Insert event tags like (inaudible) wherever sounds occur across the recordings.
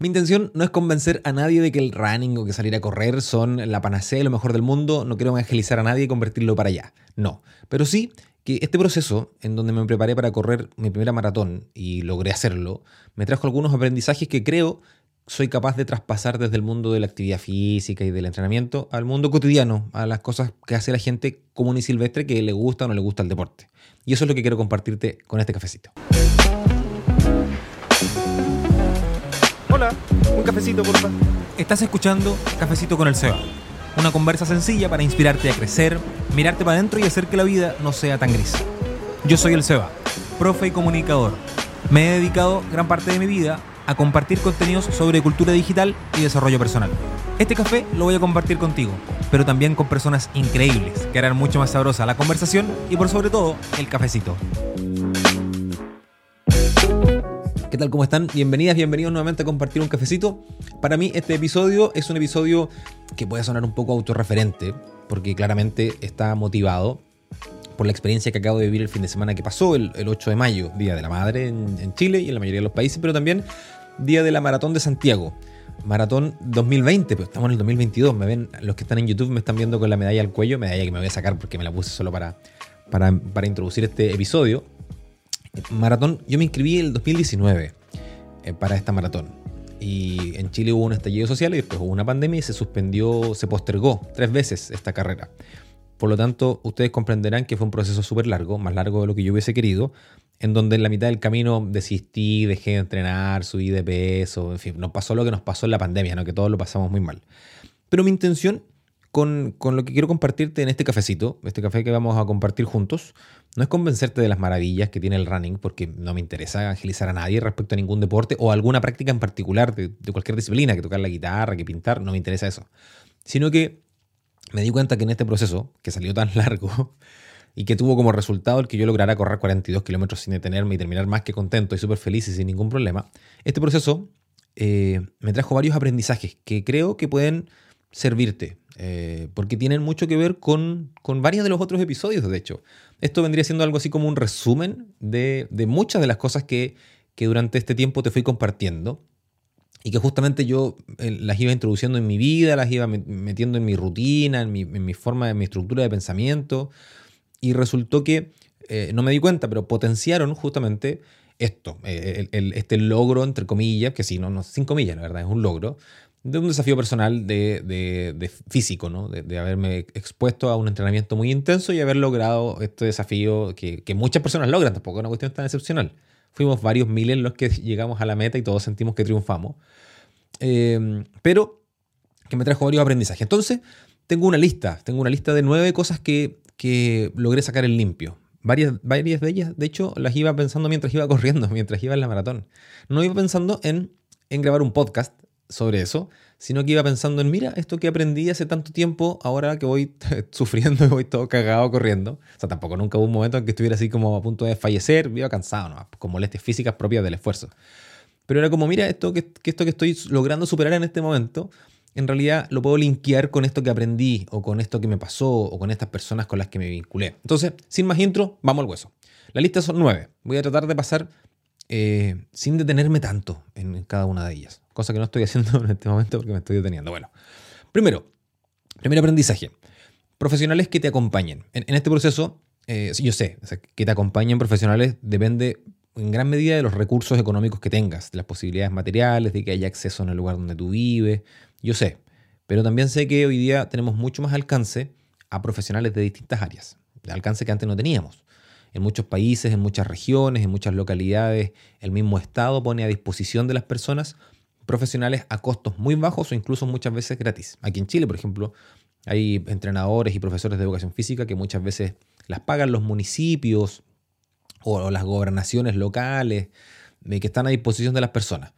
Mi intención no es convencer a nadie de que el running o que salir a correr son la panacea y lo mejor del mundo. No quiero evangelizar a nadie y convertirlo para allá. No. Pero sí que este proceso, en donde me preparé para correr mi primera maratón y logré hacerlo, me trajo algunos aprendizajes que creo soy capaz de traspasar desde el mundo de la actividad física y del entrenamiento al mundo cotidiano, a las cosas que hace la gente común y silvestre que le gusta o no le gusta el deporte. Y eso es lo que quiero compartirte con este cafecito. Cafecito, por favor. Estás escuchando Cafecito con el Seba. Una conversa sencilla para inspirarte a crecer, mirarte para adentro y hacer que la vida no sea tan gris. Yo soy el Seba, profe y comunicador. Me he dedicado gran parte de mi vida a compartir contenidos sobre cultura digital y desarrollo personal. Este café lo voy a compartir contigo, pero también con personas increíbles que harán mucho más sabrosa la conversación y por sobre todo el cafecito. ¿Qué tal? ¿Cómo están? Bienvenidas, bienvenidos nuevamente a compartir un cafecito. Para mí este episodio es un episodio que puede sonar un poco autorreferente, porque claramente está motivado por la experiencia que acabo de vivir el fin de semana que pasó, el, 8 de mayo, Día de la Madre en, Chile y en la mayoría de los países, pero también día de la Maratón de Santiago. Maratón 2020, pero estamos en el 2022. Me ven, los que están en YouTube me están viendo con la medalla al cuello, medalla que me voy a sacar porque me la puse solo para, para, introducir este episodio. Maratón, yo me inscribí en el 2019 eh, para esta maratón. Y en Chile hubo un estallido social y después hubo una pandemia y se suspendió, se postergó tres veces esta carrera. Por lo tanto, ustedes comprenderán que fue un proceso súper largo, más largo de lo que yo hubiese querido, en donde en la mitad del camino desistí, dejé de entrenar, subí de peso, en fin, nos pasó lo que nos pasó en la pandemia, ¿no? que todos lo pasamos muy mal. Pero mi intención con, lo que quiero compartirte en este cafecito, este café que vamos a compartir juntos, no es convencerte de las maravillas que tiene el running, porque no me interesa evangelizar a nadie respecto a ningún deporte o alguna práctica en particular de, cualquier disciplina, que tocar la guitarra, que pintar, no me interesa eso. Sino que me di cuenta que en este proceso, que salió tan (laughs) largo, y que tuvo como resultado el que yo lograra correr 42 kilómetros sin detenerme y terminar más que contento y súper feliz y sin ningún problema, este proceso eh, me trajo varios aprendizajes que creo que pueden servirte, eh, porque tienen mucho que ver con, con, varios de los otros episodios, de hecho. Esto vendría siendo algo así como un resumen de, de muchas de las cosas que, que durante este tiempo te fui compartiendo y que justamente yo eh, las iba introduciendo en mi vida, las iba metiendo en mi rutina, en mi, en mi forma, en mi estructura de pensamiento, y resultó que, eh, no me di cuenta, pero potenciaron justamente esto, eh, este logro, entre comillas, que sí, no, no, sin comillas, la verdad, es un logro, de un desafío personal de, de, físico, ¿no? De, haberme expuesto a un entrenamiento muy intenso y haber logrado este desafío que, que muchas personas logran, tampoco es una cuestión tan excepcional. Fuimos varios miles los que llegamos a la meta y todos sentimos que triunfamos. Eh, pero que me trajo varios aprendizajes. Entonces, tengo una lista, tengo una lista de nueve cosas que que logré sacar el limpio. Varias, varias de ellas, de hecho, las iba pensando mientras iba corriendo, (laughs) mientras iba en la maratón. No iba pensando en, en grabar un podcast sobre eso, sino que iba pensando en, mira, esto que aprendí hace tanto tiempo, ahora que voy (laughs) sufriendo y voy todo cagado corriendo. O sea, tampoco nunca hubo un momento en que estuviera así como a punto de fallecer, iba cansado, ¿no? con molestias físicas propias del esfuerzo. Pero era como, mira, esto que, que esto que estoy logrando superar en este momento, en realidad lo puedo linkear con esto que aprendí o con esto que me pasó o con estas personas con las que me vinculé. Entonces, sin más intro, vamos al hueso. La lista son nueve. Voy a tratar de pasar eh, sin detenerme tanto en cada una de ellas. Cosa que no estoy haciendo (laughs) en este momento porque me estoy deteniendo. Bueno, primero, primer aprendizaje. Profesionales que te acompañen. En, este proceso, eh, yo sé, que te acompañen profesionales depende en gran medida de los recursos económicos que tengas, de las posibilidades materiales, de que haya acceso en el lugar donde tú vives, yo sé, pero también sé que hoy día tenemos mucho más alcance a profesionales de distintas áreas, de alcance que antes no teníamos. En muchos países, en muchas regiones, en muchas localidades, el mismo Estado pone a disposición de las personas profesionales a costos muy bajos o incluso muchas veces gratis. Aquí en Chile, por ejemplo, hay entrenadores y profesores de educación física que muchas veces las pagan los municipios o las gobernaciones locales que están a disposición de las personas.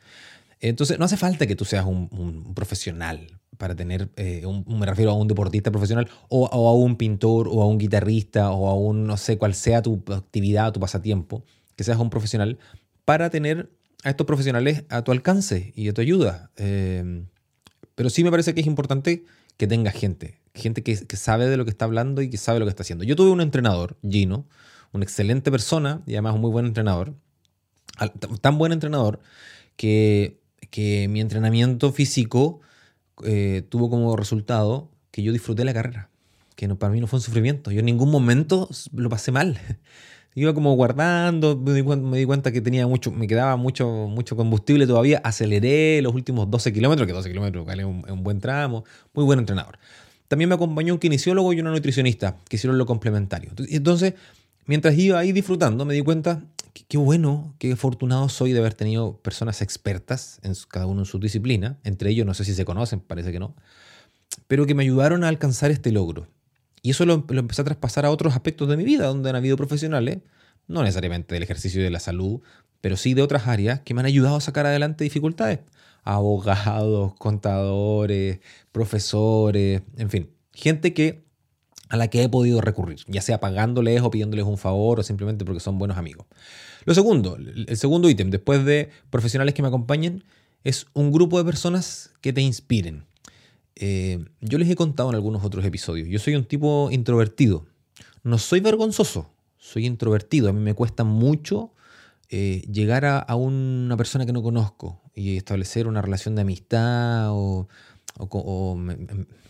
Entonces, no hace falta que tú seas un, profesional para tener, eh, un, me refiero a un deportista profesional o, a un pintor o a un guitarrista o a un, no sé, cuál sea tu actividad, tu pasatiempo, que seas un profesional para tener a estos profesionales a tu alcance y a tu ayuda. Eh, pero sí me parece que es importante que tengas gente, gente que, que, sabe de lo que está hablando y que sabe lo que está haciendo. Yo tuve un entrenador, Gino, una excelente persona y además un muy buen entrenador, tan buen entrenador que que mi entrenamiento físico eh, tuvo como resultado que yo disfruté la carrera, que no, para mí no fue un sufrimiento. Yo en ningún momento lo pasé mal. (laughs) Iba como guardando, me di, cuenta, que tenía mucho, me quedaba mucho, mucho combustible todavía. Aceleré los últimos 12 kilómetros, que 12 kilómetros vale un, un buen tramo. Muy buen entrenador. También me acompañó un kinesiólogo y una nutricionista que hicieron lo complementario. Entonces, mientras iba ahí disfrutando, me di cuenta qué bueno, qué afortunado soy de haber tenido personas expertas, en cada uno en su disciplina, entre ellos no sé si se conocen, parece que no, pero que me ayudaron a alcanzar este logro. Y eso lo, empecé a traspasar a otros aspectos de mi vida, donde han habido profesionales, no necesariamente del ejercicio y de la salud, pero sí de otras áreas que me han ayudado a sacar adelante dificultades. Abogados, contadores, profesores, en fin, gente que a la que he podido recurrir, ya sea pagándoles o pidiéndoles un favor o simplemente porque son buenos amigos. Lo segundo, el segundo ítem, después de profesionales que me acompañen, es un grupo de personas que te inspiren. Eh, yo les he contado en algunos otros episodios, yo soy un tipo introvertido. No soy vergonzoso, soy introvertido. A mí me cuesta mucho eh, llegar a, una persona que no conozco y establecer una relación de amistad o,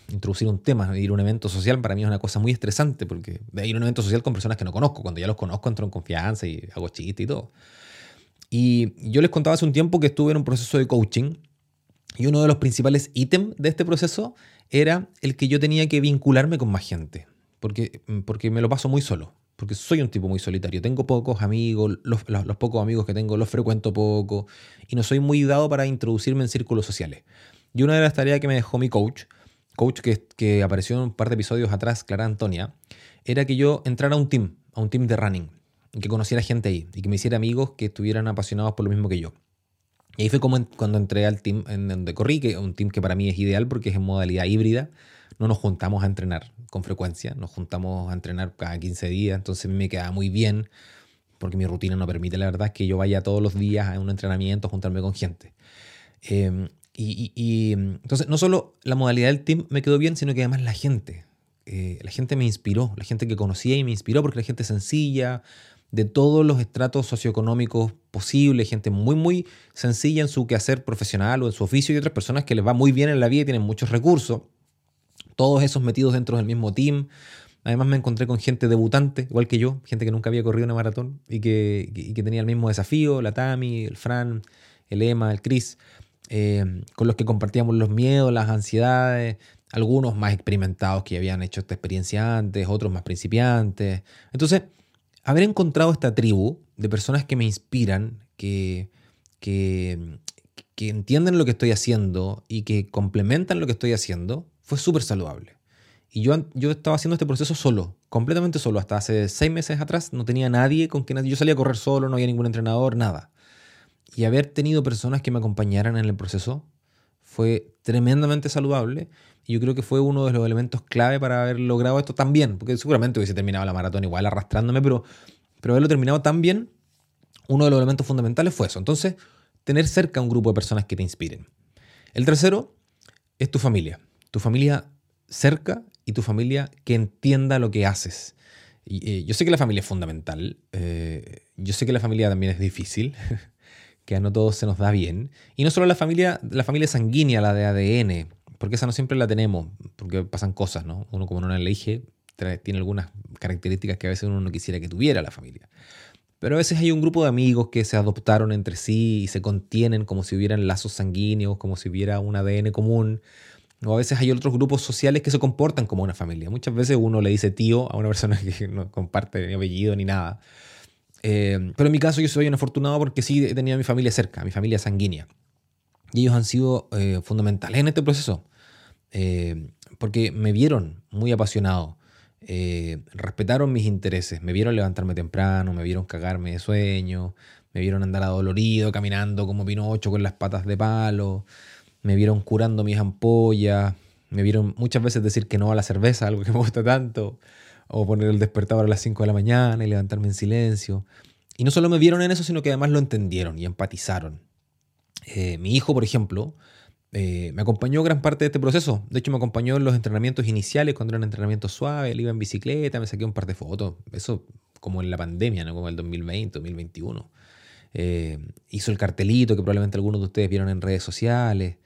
introducir un tema, ir a un evento social, para mí es una cosa muy estresante porque ir a un evento social con personas que no conozco. Cuando ya los conozco entro en confianza y hago chiste y todo. Y yo les contaba hace un tiempo que estuve en un proceso de coaching y uno de los principales ítems de este proceso era el que yo tenía que vincularme con más gente, porque, mm, porque me lo paso muy solo, porque soy un tipo muy solitario. Tengo pocos amigos, los, pocos amigos que tengo los frecuento poco y no soy muy dado para introducirme en círculos sociales. Y una de las tareas que me dejó mi coach, coach que, que apareció en un par de episodios atrás, Clara Antonia, era que yo entrara a un team, a un team de running, y que conociera gente ahí, y que me hiciera amigos que estuvieran apasionados por lo mismo que yo. Y ahí fue como cuando entré al team en donde corrí, que es un team que para mí es ideal porque es en modalidad híbrida. No nos juntamos a entrenar con frecuencia, nos juntamos a entrenar cada 15 días, entonces a mí me queda muy bien porque mi rutina no permite, la verdad, que yo vaya todos los días a un entrenamiento, a juntarme con gente. Em, y, entonces no solo la modalidad del team me quedó bien, sino que además la gente. Eh, la gente me inspiró, la gente que conocía y me inspiró porque la gente sencilla, de todos los estratos socioeconómicos posibles, gente muy, muy sencilla en su quehacer profesional o en su oficio y otras personas que les va muy bien en la vida y tienen muchos recursos. Todos esos metidos dentro del mismo team. Además me encontré con gente debutante, igual que yo, gente que nunca había corrido una maratón y que, que tenía el mismo desafío, la Tami, el Fran, el Emma, el Chris, eh, con los que compartíamos los miedos, las ansiedades, algunos más experimentados que habían hecho esta experiencia antes, otros más principiantes. Entonces, haber encontrado esta tribu de personas que me inspiran, que, que, que entienden lo que estoy haciendo y que complementan lo que estoy haciendo, fue súper saludable. Y yo, yo estaba haciendo este proceso solo, completamente solo. Hasta hace seis meses atrás no tenía nadie con quien yo salía a correr solo, no había ningún entrenador, nada. Y haber tenido personas que me acompañaran en el proceso fue tremendamente saludable y yo creo que fue uno de los elementos clave para haber logrado esto tan bien, porque seguramente hubiese terminado la maratón igual arrastrándome, pero, pero haberlo terminado tan bien, uno de los elementos fundamentales fue eso. Entonces, tener cerca un grupo de personas que te inspiren. El tercero es tu familia. Tu familia cerca y tu familia que entienda lo que haces. Eh, yo sé que la familia es fundamental. Eh, yo sé que la familia también es difícil. (laughs) que a no todos se nos da bien. Y no solo la familia, la familia sanguínea, la de ADN porque esa no siempre la tenemos, porque pasan cosas, ¿no? Uno como no la elige, tiene algunas características que a veces uno no quisiera que tuviera la familia. Pero a veces hay un grupo de amigos que se adoptaron entre sí y se contienen como si hubieran lazos sanguíneos, como si hubiera un ADN común. O a veces hay otros grupos sociales que se comportan como una familia. Muchas veces uno le dice tío a una persona (laughs) que no comparte ni apellido ni nada. Eh, pero en mi caso yo soy un afortunado porque sí he tenido a mi familia cerca, a mi familia sanguínea. Y ellos han sido eh, fundamentales en este proceso. Eh, porque me vieron muy apasionado, eh, respetaron mis intereses, me vieron levantarme temprano, me vieron cagarme de sueño, me vieron andar adolorido, caminando como Pinocho con las patas de palo, me vieron curando mis ampollas, me vieron muchas veces decir que no a la cerveza, algo que me gusta tanto, o poner el despertador a las 5 de la mañana y levantarme en silencio. Y no solo me vieron en eso, sino que además lo entendieron y empatizaron. Eh, mi hijo, por ejemplo, eh, me acompañó gran parte de este proceso. De hecho, me acompañó en los entrenamientos iniciales, cuando eran entrenamientos suaves, él iba en bicicleta, me saqué un par de fotos. Eso como en la pandemia, ¿no? Como el 2020, 2021. eh, hizo el cartelito que probablemente algunos de ustedes vieron en redes sociales.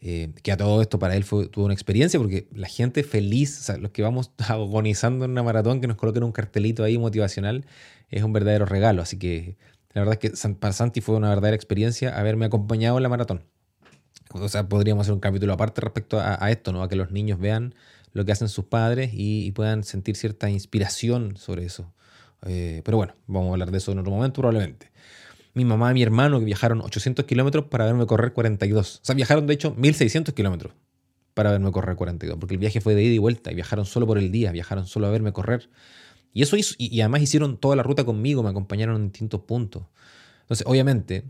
Eh, que a todo esto para él fue, tuvo una experiencia porque la gente feliz, los que vamos (laughs) agonizando en una maratón, que nos coloquen un cartelito ahí motivacional, es un verdadero regalo. Así que la verdad es que para Santi fue una verdadera experiencia haberme acompañado en la maratón. O sea, podríamos hacer un capítulo aparte respecto a, esto, ¿no? A que los niños vean lo que hacen sus padres y, puedan sentir cierta inspiración sobre eso. Eh, pero bueno, vamos a hablar de eso en otro momento probablemente mi mamá y mi hermano que viajaron 800 kilómetros para verme correr 42. O sea, viajaron de hecho 1600 kilómetros para verme correr 42, porque el viaje fue de ida y vuelta y viajaron solo por el día, viajaron solo a verme correr. Y eso hizo, y, además hicieron toda la ruta conmigo, me acompañaron en distintos puntos. Entonces, obviamente,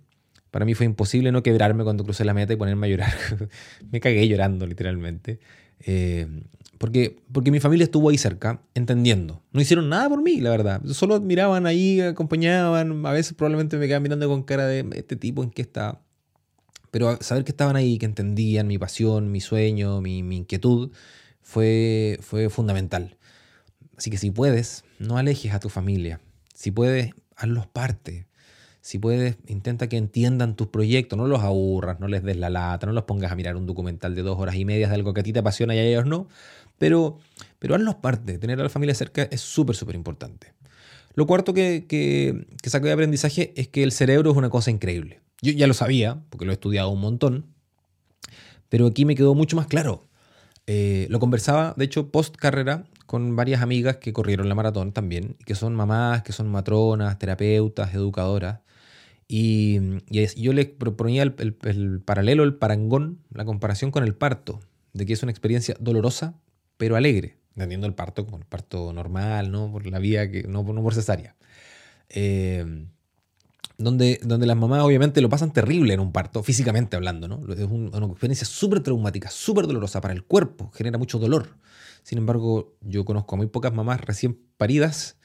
para mí fue imposible no quebrarme cuando crucé la meta y ponerme a llorar. (laughs) me cagué llorando, literalmente. Eh, porque, porque mi familia estuvo ahí cerca, entendiendo. No hicieron nada por mí, la verdad. Solo miraban ahí, acompañaban. A veces probablemente me quedaban mirando con cara de este tipo en qué está. Pero saber que estaban ahí, que entendían mi pasión, mi sueño, mi, inquietud, fue, fue fundamental. Así que si puedes, no alejes a tu familia. Si puedes, hazlos parte. Si puedes, intenta que entiendan tus proyectos, no los aburras, no les des la lata, no los pongas a mirar un documental de dos horas y media de algo que a ti te apasiona y a ellos no, pero, pero haznos parte, tener a la familia cerca es súper, súper importante. Lo cuarto que, que, de aprendizaje es que el cerebro es una cosa increíble. Yo ya lo sabía, porque lo he estudiado un montón, pero aquí me quedó mucho más claro. Eh, lo conversaba, de hecho, post carrera con varias amigas que corrieron la maratón también, que son mamás, que son matronas, terapeutas, educadoras. Y, yo les proponía el, el, paralelo, el parangón, la comparación con el parto, de que es una experiencia dolorosa, pero alegre, entendiendo el parto como el parto normal, ¿no? Por la vía que, no, no por cesárea. Eh, donde, donde las mamás obviamente lo pasan terrible en un parto, físicamente hablando, ¿no? Es una experiencia súper traumática, súper dolorosa para el cuerpo, genera mucho dolor. Sin embargo, yo conozco a muy pocas mamás recién paridas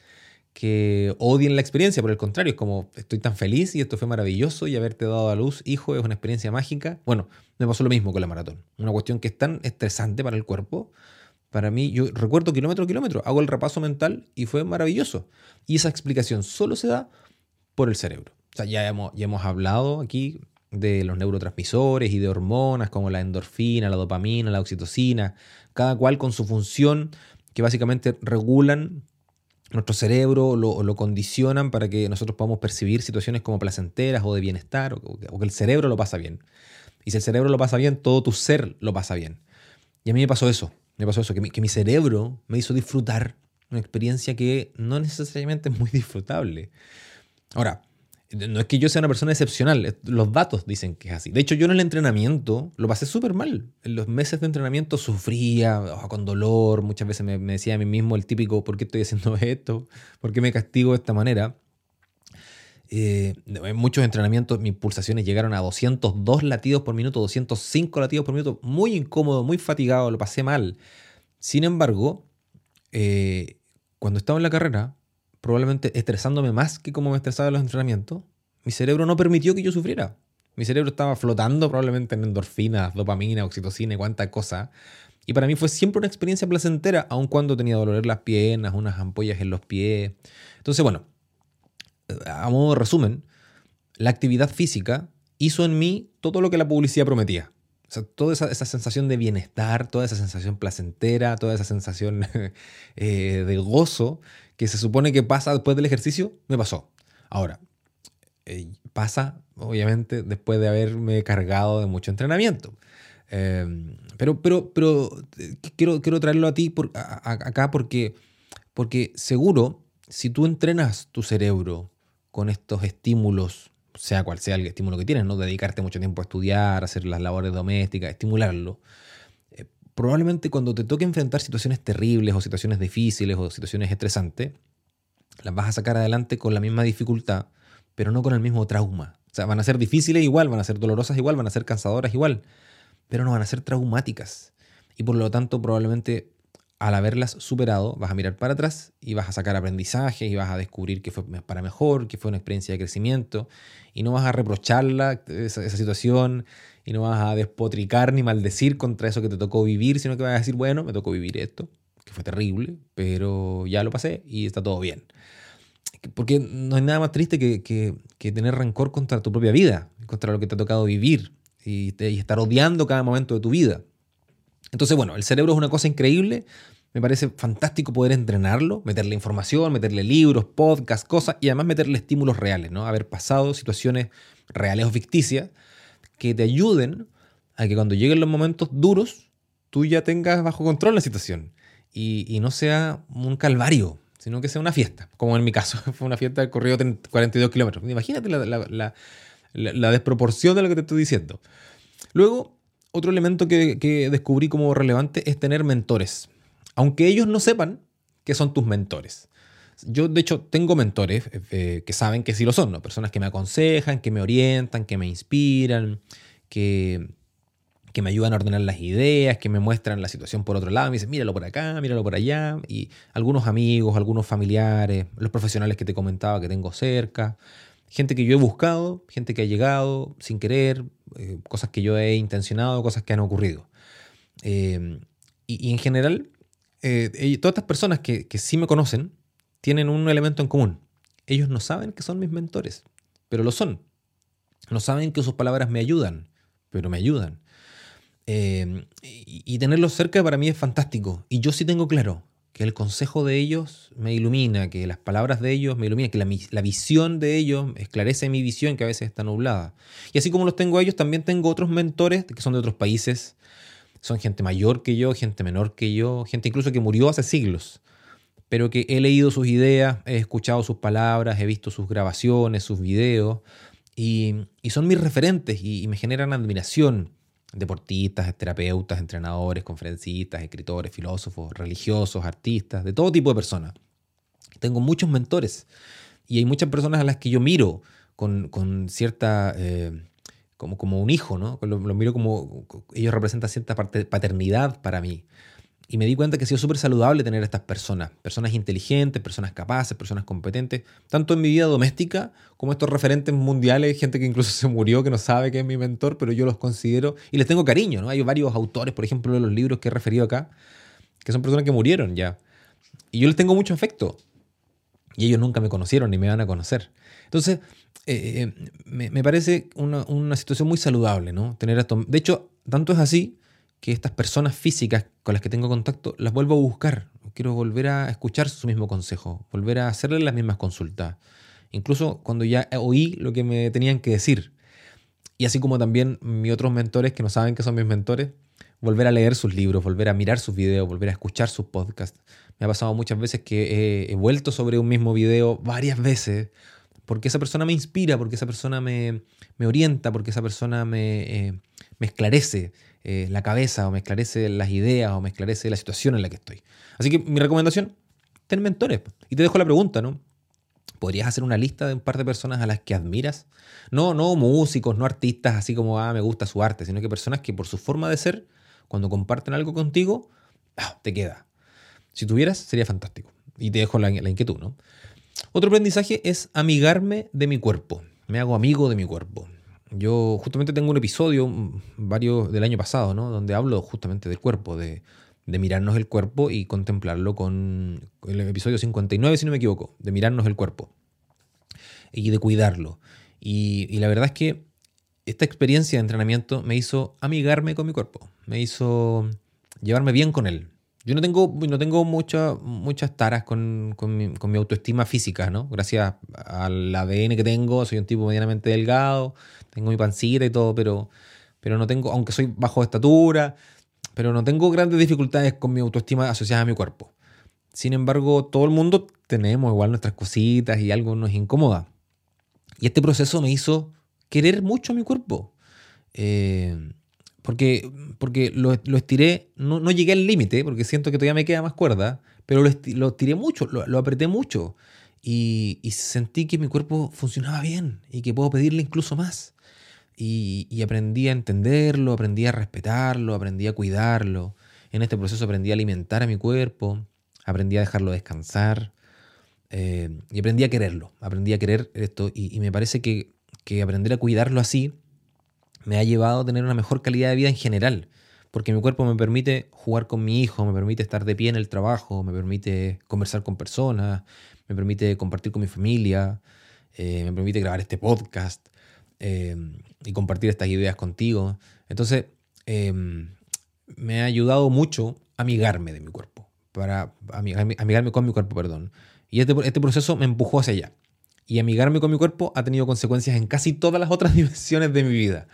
que odien la experiencia, por el contrario, es como estoy tan feliz y esto fue maravilloso y haberte dado a luz, hijo, es una experiencia mágica. Bueno, me pasó lo mismo con la maratón, una cuestión que es tan estresante para el cuerpo para mí, yo recuerdo kilómetro a kilómetro, hago el repaso mental y fue maravilloso. Y esa explicación solo se da por el cerebro. O sea, ya hemos, ya hemos hablado aquí de los neurotransmisores y de hormonas como la endorfina, la dopamina, la oxitocina, cada cual con su función que básicamente regulan nuestro cerebro o lo, condicionan para que nosotros podamos percibir situaciones como placenteras o de bienestar o, o que el cerebro lo pasa bien. Y si el cerebro lo pasa bien, todo tu ser lo pasa bien. Y a mí me pasó eso me pasó eso, que mi, que mi cerebro me hizo disfrutar una experiencia que no necesariamente es muy (laughs) disfrutable. Ahora, no es que yo sea una persona excepcional, los datos dicen que es así. De hecho, yo en el entrenamiento lo pasé súper mal. En los meses de entrenamiento sufría oh, con dolor, muchas veces me, decía a mí mismo el típico, ¿por qué estoy haciendo (laughs) esto? ¿Por qué me castigo de esta manera? Eh, en muchos entrenamientos mis pulsaciones llegaron a 202 latidos por minuto, 205 latidos por minuto, muy incómodo, muy fatigado, lo pasé mal. Sin embargo, eh, cuando estaba en la carrera, probablemente estresándome más que como me estresaba en los entrenamientos, mi cerebro no permitió que yo sufriera. Mi cerebro estaba flotando probablemente en endorfinas, dopamina, oxitocina y cuánta cosa. Y para mí fue siempre una experiencia placentera, aun cuando tenía dolor en las piernas, unas ampollas en los pies. Entonces, bueno, a modo de resumen, la actividad física hizo en mí todo lo que la publicidad prometía. O sea, toda esa, sensación de bienestar, toda esa sensación placentera, toda esa sensación (laughs) eh, de gozo que se supone que pasa después del ejercicio, me pasó. Ahora, eh, pasa, obviamente, después de haberme cargado de mucho entrenamiento. Em, pero, pero, pero eh, quiero, quiero traerlo a ti por, acá porque, porque seguro, si tú entrenas tu cerebro con estos estímulos, sea cual sea el estímulo que tienes, ¿no? Dedicarte mucho tiempo a estudiar, hacer las labores domésticas, estimularlo. Probablemente cuando te toque enfrentar situaciones terribles o situaciones difíciles o situaciones estresantes, las vas a sacar adelante con la misma dificultad, pero no con el mismo trauma. O sea, van a ser difíciles igual, van a ser dolorosas igual, van a ser cansadoras igual, pero no van a ser traumáticas. Y por lo tanto, probablemente al haberlas superado, vas a mirar para atrás y vas a sacar aprendizajes y vas a descubrir que fue para mejor, que fue una experiencia de crecimiento y no vas a reprocharla, esa, situación, y no vas a despotricar ni maldecir contra eso que te tocó vivir, sino que vas a decir, bueno, me tocó vivir esto, que fue terrible, pero ya lo pasé y está todo bien. porque no hay nada más triste que, que, tener rencor contra tu propia vida, contra lo que te ha tocado vivir y, y estar odiando cada momento de tu vida. Entonces, bueno, el cerebro es una cosa increíble. Me parece fantástico poder entrenarlo, meterle información, meterle libros, podcasts, cosas y además meterle estímulos reales, ¿no? Haber pasado situaciones reales o ficticias que te ayuden a que cuando lleguen los momentos duros, tú ya tengas bajo control la situación y, no sea un calvario, sino que sea una fiesta, como en mi caso, (laughs) fue una fiesta de corrido 42 kilómetros. Imagínate la, desproporción de lo que te estoy diciendo. Luego, otro elemento que, descubrí como relevante es tener mentores, aunque ellos no sepan que son tus mentores. Yo, de hecho, tengo mentores eh, eh, que saben que sí lo son, ¿no? Personas que me aconsejan, que me orientan, que me inspiran, que, que me ayudan a ordenar las ideas, que me muestran la situación por otro lado, me dicen, míralo por acá, míralo por allá, y algunos amigos, algunos familiares, los profesionales que te comentaba que tengo cerca, gente que yo he buscado, gente que ha llegado sin querer, eh, cosas que yo he intencionado, cosas que han ocurrido. Eh, y, en general, eh, todas estas personas que, que sí me conocen tienen un elemento en común. Ellos no saben que son mis mentores, pero lo son. No saben que sus palabras me ayudan, pero me ayudan. Em, y, tenerlos cerca para mí es fantástico. Y yo sí tengo claro que el consejo de ellos me ilumina, que las palabras de ellos me iluminan, que la, visión de ellos esclarece mi visión que a veces está nublada. Y así como los tengo a ellos, también tengo otros mentores que son de otros países. Son gente mayor que yo, gente menor que yo, gente incluso que murió hace siglos. Pero que he leído sus ideas, he escuchado sus palabras, he visto sus grabaciones, sus videos. Y, son mis referentes y me generan admiración deportistas, terapeutas, entrenadores, conferencistas, escritores, filósofos, religiosos, artistas, de todo tipo de personas. Tengo muchos mentores y hay muchas personas a las que yo miro con, cierta, eh, como, como un hijo, ¿no? Lo, lo, miro como, ellos representan cierta paternidad para mí. Y me di cuenta que ha sido súper saludable tener a estas personas, personas inteligentes, personas capaces, personas competentes, tanto en mi vida doméstica como estos referentes mundiales, gente que incluso (laughs) se murió, que no sabe que es mi mentor, pero yo los considero y les tengo cariño, ¿no? Hay varios autores, por ejemplo, de los libros que he referido acá, que son personas que murieron ya. Y yo les tengo mucho afecto. Y ellos nunca me conocieron ni me van a conocer. Entonces, eh, eh, me, parece una, una, situación muy saludable, ¿no? Tener esto. De hecho, tanto es así que estas personas físicas con las que tengo contacto las vuelvo a buscar. Quiero volver a escuchar su mismo consejo, volver a hacerle las mismas consultas. Incluso cuando ya oí lo que me tenían que decir. Y así como también mis otros mentores que no saben que son mis mentores, volver a leer sus libros, volver a mirar sus videos, volver a escuchar sus podcasts. Me ha pasado muchas veces que he, vuelto sobre un mismo video varias veces porque esa persona me inspira, porque esa persona me, orienta, porque esa persona me, eh, me esclarece eh, la cabeza o me esclarece las ideas o me esclarece la situación en la que estoy. Así que mi recomendación, ten mentores. Y te dejo la pregunta, ¿no? ¿Podrías hacer una lista de un par de personas a las que admiras? No, no músicos, no artistas así como, ah, me gusta su arte, sino que personas que por su forma de ser, cuando comparten algo contigo, te queda. Si tuvieras, sería fantástico. Y te dejo la, la inquietud, ¿no? Otro aprendizaje es amigarme de mi cuerpo. Me hago amigo de mi cuerpo. Yo justamente tengo un episodio, varios del año pasado, ¿no? Donde hablo justamente del cuerpo, de, mirarnos el cuerpo y contemplarlo con el episodio 59, si no me equivoco, de mirarnos el cuerpo y de cuidarlo. Y, la verdad es que esta experiencia de entrenamiento me hizo amigarme con mi cuerpo, me hizo llevarme bien con él. Yo no tengo, no tengo muchas taras con, mi, con, mi, autoestima física, ¿no? Gracias al ADN que tengo, soy un tipo medianamente delgado, tengo mi pancita y todo, pero, pero no tengo, aunque soy bajo estatura, pero no tengo grandes dificultades con mi autoestima asociada a mi cuerpo. Sin embargo, todo el mundo tenemos igual nuestras cositas y algo nos incomoda. Y este proceso me hizo querer mucho mi cuerpo. Eh, porque, porque lo, estiré, no, llegué al límite, porque siento que todavía me queda más cuerda, pero lo, lo estiré mucho, lo, apreté mucho. Y, y, sentí que mi cuerpo funcionaba bien y que puedo pedirle incluso más. Y, aprendí a entenderlo, aprendí a respetarlo, aprendí a cuidarlo. En este proceso aprendí a alimentar a mi cuerpo, aprendí a dejarlo descansar eh, y aprendí a quererlo, aprendí a querer esto y, me parece que, aprender a cuidarlo así me ha llevado a tener una mejor calidad de vida en general, porque mi cuerpo me permite jugar con mi hijo, me permite estar de pie en el trabajo, me permite conversar con personas, me permite compartir con mi familia, eh, me permite grabar este podcast eh, y compartir estas ideas contigo. Entonces, eh, me ha ayudado mucho a amigarme de mi cuerpo, para amigarme con mi cuerpo, perdón. Y este, este proceso me empujó hacia allá. Y amigarme con mi cuerpo ha tenido consecuencias en casi todas las otras (laughs) dimensiones de mi vida.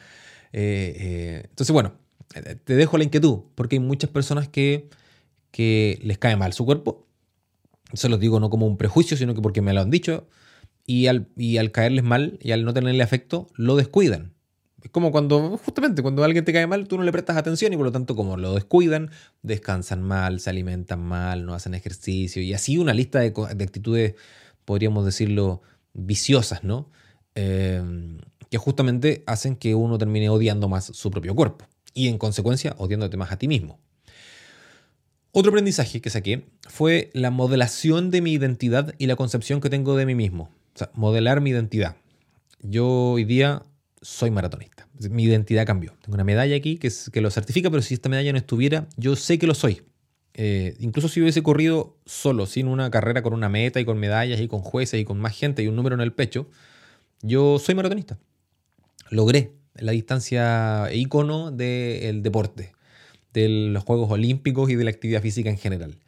entonces, bueno, te dejo la inquietud, porque hay muchas personas que, que les cae mal su cuerpo. Se los digo no como un prejuicio, sino que porque me lo han dicho. Y al, y al caerles mal y al no tenerle afecto, lo descuidan. Es como cuando, justamente, cuando alguien te cae mal, tú no le prestas atención y por lo tanto, como lo descuidan, descansan mal, se alimentan mal, no hacen ejercicio y así una lista de, actitudes, podríamos decirlo, viciosas, ¿no? Eh, que justamente hacen que uno termine odiando más su propio cuerpo y en consecuencia odiándote más a ti mismo. Otro aprendizaje que saqué fue la modelación de mi identidad y la concepción que tengo de mí mismo. O sea, modelar mi identidad. Yo hoy día soy maratonista. Mi identidad cambió. Tengo una medalla aquí que, que lo certifica, pero si esta medalla no estuviera, yo sé que lo soy. Eh, incluso si hubiese corrido solo, sin una carrera con una meta y con medallas y con jueces y con más gente y un número en el pecho, yo soy maratonista. Logré la distancia ícono del deporte, de los Juegos Olímpicos y de la actividad física en general.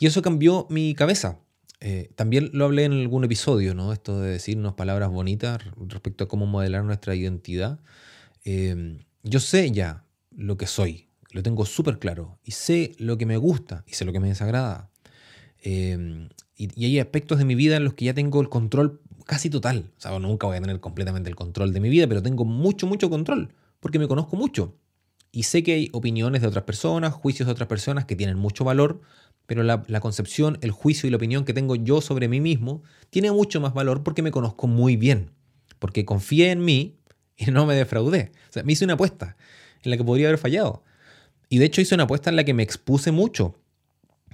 Y eso cambió mi cabeza. Eh, también lo hablé en algún episodio, ¿no? Esto de decirnos palabras bonitas respecto a cómo modelar nuestra identidad. Eh, yo sé ya lo que soy, lo tengo súper claro, y sé lo que me gusta y sé lo que me desagrada. Eh, y, y, hay aspectos de mi vida en los que ya tengo el control casi total. O sea, nunca voy a tener completamente el control de mi vida, pero tengo mucho, mucho control, porque me conozco mucho. Y sé que hay opiniones de otras personas, juicios de otras personas que tienen mucho valor, pero la, concepción, el juicio y la opinión que tengo yo sobre mí mismo tiene mucho más valor porque me conozco muy bien, porque confié en mí y no me defraudé. O sea, me hice una apuesta en la que podría haber fallado. Y de hecho hice una apuesta en la que me expuse mucho,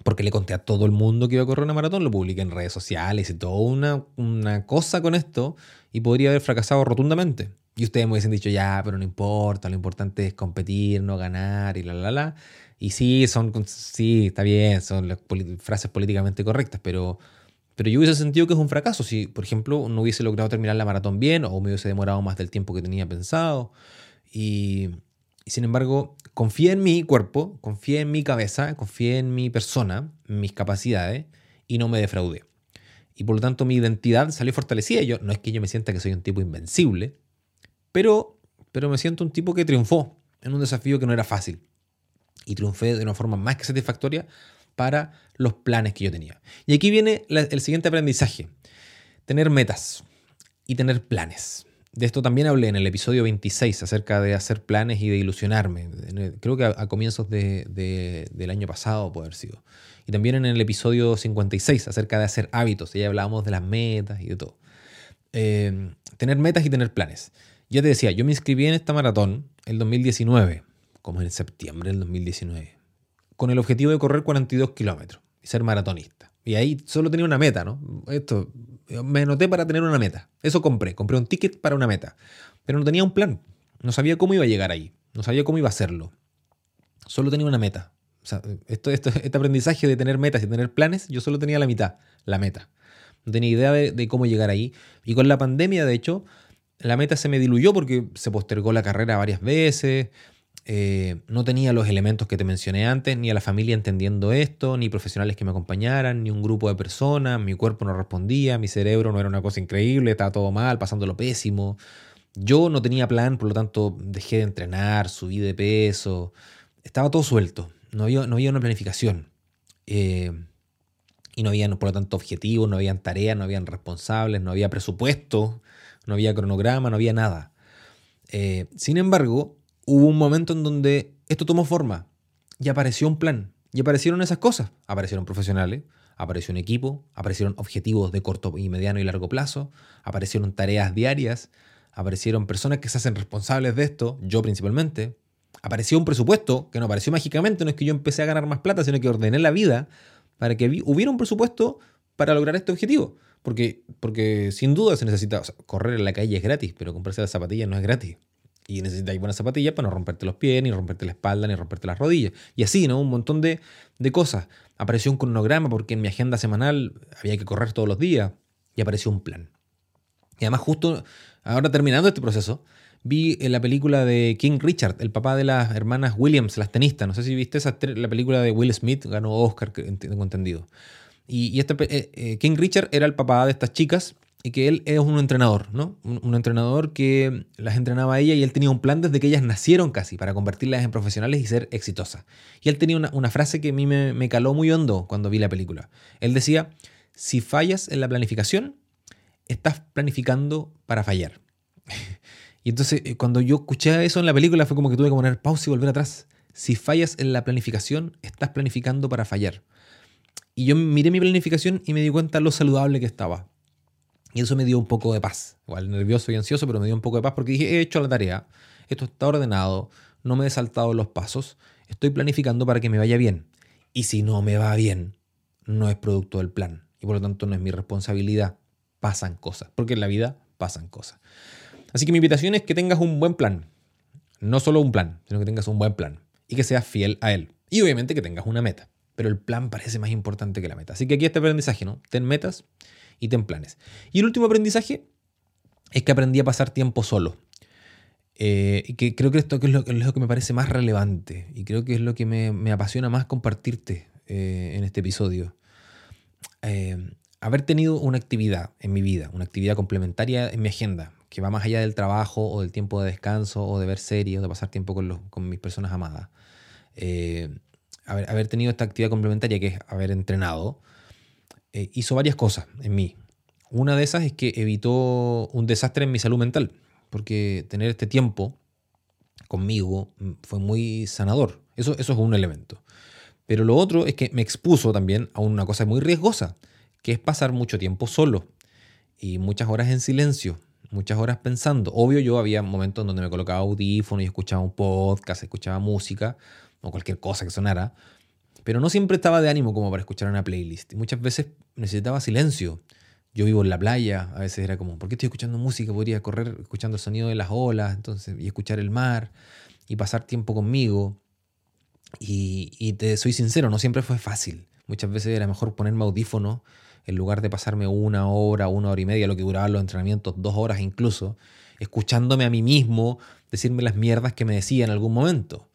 porque le conté a todo el mundo que iba a correr una maratón, lo publiqué en redes sociales y toda una, una cosa con esto y podría haber fracasado rotundamente. Y ustedes me hubiesen dicho, ya, pero no importa, lo importante es competir, no ganar y la, la, la. Y sí, son, sí, está bien, son las frases políticamente correctas, pero, pero yo hubiese sentido que es un fracaso si, por ejemplo, no hubiese logrado terminar la maratón bien o me hubiese demorado más del tiempo que tenía pensado. Y, y sin embargo, confié en mi cuerpo, confié en mi cabeza, confié en mi persona, mis capacidades y no me defraudé. Y por lo tanto mi identidad salió fortalecida. Yo, no es que yo me sienta que soy un tipo invencible, pero, pero me siento un tipo que triunfó en un desafío que no era fácil. Y triunfé de una forma más que satisfactoria para los planes que yo tenía. Y aquí viene el siguiente aprendizaje. Tener metas y tener planes. De esto también hablé en el episodio 26 acerca de hacer planes y de ilusionarme. Creo que a, comienzos del año pasado puede haber sido. Y también en el episodio 56 acerca de hacer hábitos. Ya hablábamos de las metas y de todo. Eh, tener metas y tener planes. Ya te decía, yo me inscribí en esta maratón el 2019, como en septiembre del 2019, con el objetivo de correr 42 kilómetros y ser maratonista. Y ahí solo tenía una meta, ¿no? Esto, me anoté para tener una meta. Eso compré, compré un ticket para una meta. Pero no tenía un plan. No sabía cómo iba a llegar ahí. No sabía cómo iba a hacerlo. Solo tenía una meta. O sea, esto, esto, este aprendizaje de tener metas y tener planes, yo solo tenía la mitad, la meta. No tenía idea de, de cómo llegar ahí. Y con la pandemia, de hecho, la meta se me diluyó porque se postergó la carrera varias veces, eh, no tenía los elementos que te mencioné antes, ni a la familia entendiendo esto, ni profesionales que me acompañaran, ni un grupo de personas, mi cuerpo no respondía, mi cerebro no era una cosa increíble, estaba todo mal, pasándolo pésimo. Yo no tenía plan, por lo tanto dejé de entrenar, subí de peso, estaba todo suelto, no había, no había una planificación. Eh, y no había, por lo tanto, objetivos, no habían tareas, no habían responsables, no había presupuesto, no había cronograma, no había nada. Eh, sin embargo, hubo un momento en donde esto tomó forma y apareció un plan. Y aparecieron esas cosas. Aparecieron profesionales, apareció un equipo, aparecieron objetivos de corto y mediano y largo plazo, aparecieron tareas diarias, aparecieron personas que se hacen responsables de esto, yo principalmente. Apareció un presupuesto que no apareció mágicamente, no es que yo empecé a ganar más plata, sino que ordené la vida para que hubiera un presupuesto para lograr este objetivo. Porque, porque sin duda se necesita, correr en la calle es gratis, pero comprarse las zapatillas no es gratis. Y necesitas buenas zapatillas para no romperte los pies, ni romperte la espalda, ni romperte las rodillas. Y así, ¿no? Un montón de, de cosas. Apareció un cronograma porque en mi agenda semanal había que correr todos los días. Y apareció un plan. Y además, justo ahora terminando este proceso, vi la película de King Richard, el papá de las hermanas Williams, las tenistas. No sé si viste esa, la película de Will Smith, ganó Oscar, tengo entendido. Y, este, eh, eh, King Richard era el papá de estas chicas y que él es un entrenador, ¿no? Un, entrenador que las entrenaba a ella y él tenía un plan desde que ellas nacieron casi para convertirlas en profesionales y ser exitosas. Y él tenía una, frase que a mí me, me, caló muy hondo cuando vi la película. Él decía, si fallas en la planificación, estás planificando para fallar. (laughs) y entonces eh, cuando yo escuché eso en la película fue como que tuve que poner pausa y volver atrás. Si fallas en la planificación, estás planificando para fallar. Y yo miré mi planificación y me di cuenta lo saludable que estaba y eso me dio un poco de paz. Igual nervioso y ansioso, pero me dio un poco de paz porque dije, he hecho la tarea, esto está ordenado, no me he saltado los pasos, estoy planificando para que me vaya bien. Y si no me va bien, no es producto del plan. Y por lo tanto no es mi responsabilidad. Pasan cosas, porque en la vida pasan cosas. Así que mi invitación es que tengas un buen plan. No solo un plan, sino que tengas un buen plan. Y que seas fiel a él. Y obviamente que tengas una meta. Pero el plan parece más importante que la meta. Así que aquí este aprendizaje, ¿no? Ten metas y ten planes. Y el último aprendizaje es que aprendí a pasar tiempo solo. Eh, que creo que esto es lo, que me parece más relevante y creo que es lo que me, apasiona más compartirte eh, en este episodio. Eh, haber tenido una actividad en mi vida, una actividad complementaria en mi agenda, que va más allá del trabajo o del tiempo de descanso o de ver series o de pasar tiempo con, con mis personas amadas. Haber, haber, tenido esta actividad complementaria que es haber entrenado, eh, hizo varias cosas en mí. Una de esas es que evitó un desastre en mi salud mental, porque tener este tiempo conmigo mm, fue muy sanador. Eso, es un elemento. Pero lo otro es que me expuso también a una cosa muy riesgosa, que es pasar mucho tiempo solo y muchas horas en silencio, muchas horas pensando. Obvio, yo había momentos en donde me colocaba audífono y escuchaba un podcast, escuchaba música o cualquier cosa que sonara, pero no siempre estaba de ánimo como para escuchar una playlist. Muchas veces necesitaba silencio. Yo vivo en la playa, a veces era como, ¿por qué estoy escuchando música? Podría correr escuchando el sonido de las olas entonces, y escuchar el mar y pasar tiempo conmigo. Y, y te soy sincero, no siempre fue fácil. Muchas veces era mejor ponerme audífono en lugar de pasarme una hora, una hora y media, lo que duraban los entrenamientos, dos horas incluso, escuchándome a mí mismo decirme las mierdas que me decía en algún momento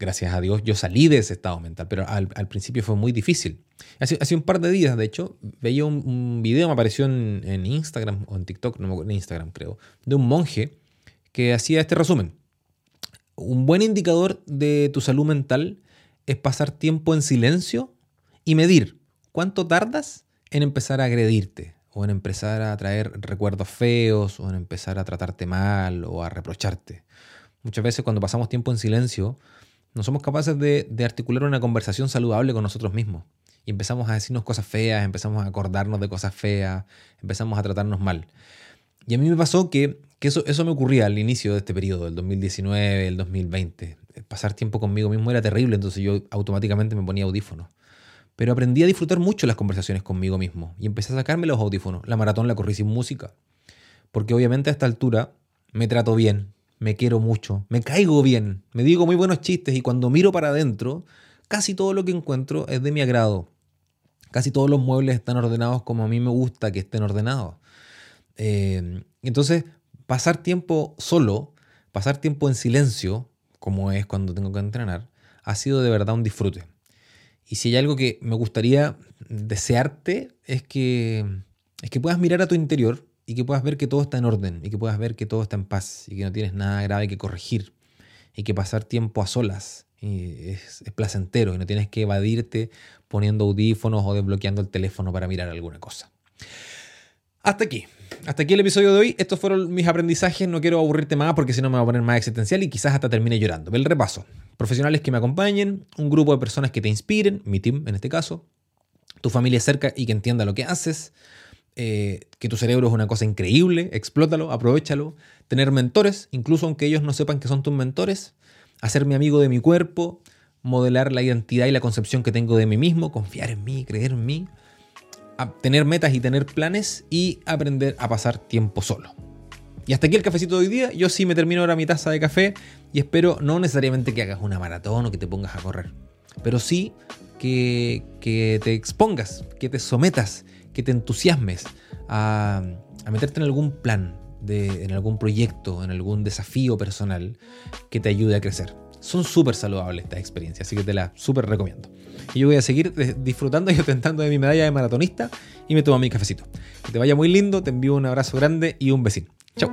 gracias a Dios, yo salí de ese estado mental, pero al, principio fue muy difícil. Hace, hace, un par de días, de hecho, veía un, video, me apareció en, Instagram o en TikTok, no en Instagram creo, de un monje que hacía este resumen. Un buen indicador de tu salud mental es pasar tiempo en silencio y medir cuánto tardas en empezar a agredirte o en empezar a traer recuerdos feos o en empezar a tratarte mal o a reprocharte. Muchas veces cuando pasamos tiempo en silencio, no somos capaces de, articular una conversación saludable con nosotros mismos. Y empezamos a decirnos cosas feas, empezamos a acordarnos de cosas feas, empezamos a tratarnos mal. Y a mí me pasó que, eso, eso me ocurría al inicio de este periodo, del 2019, el 2020. Pasar tiempo conmigo mismo era terrible, entonces yo automáticamente me ponía audífonos. Pero aprendí a disfrutar mucho las conversaciones conmigo mismo y empecé a sacarme los audífonos. La maratón la corrí sin música. Porque obviamente a esta altura me trato bien, me quiero mucho, me caigo bien, me digo muy buenos chistes y cuando miro para adentro, casi todo lo que encuentro es de mi agrado. Casi todos los muebles están ordenados como a mí me gusta que estén ordenados. Eh, entonces, pasar tiempo solo, pasar tiempo en silencio, como es cuando tengo que entrenar, ha sido de verdad un disfrute. Y si hay algo que me gustaría desearte es que, es que puedas mirar a tu interior y que puedas ver que todo está en orden y que puedas ver que todo está en paz y que no tienes nada grave que corregir y que pasar tiempo a solas es, placentero y no tienes que evadirte poniendo audífonos o desbloqueando el teléfono para mirar alguna cosa. Hasta aquí. Hasta aquí el episodio de hoy. Estos fueron mis aprendizajes. No quiero aburrirte más porque si no me va a poner más existencial y quizás hasta termine llorando. El repaso. Profesionales que me acompañen, un grupo de personas que te inspiren, mi team en este caso, tu familia cerca y que entienda lo que haces, eh, que tu cerebro es una cosa increíble, explótalo, aprovechalo, tener mentores, incluso aunque ellos no sepan que son tus mentores, hacerme amigo de mi cuerpo, modelar la identidad y la concepción que tengo de mí mismo, confiar en mí, creer en mí, tener metas y tener planes y aprender a pasar tiempo solo. Y hasta aquí el cafecito de hoy día. Yo sí me termino ahora mi taza de café y espero no necesariamente que hagas una maratón o que te pongas a correr, pero sí que, que te expongas, que te sometas, que te entusiasmes a, a meterte en algún plan, de, en algún proyecto, en algún desafío personal que te ayude a crecer. Son súper saludables estas experiencias, así que te las súper recomiendo. Y yo voy a seguir disfrutando y (laughs) ostentando de mi medalla de maratonista y me tomo mi cafecito. Que te vaya muy lindo, te envío un abrazo grande y un besito. Chao.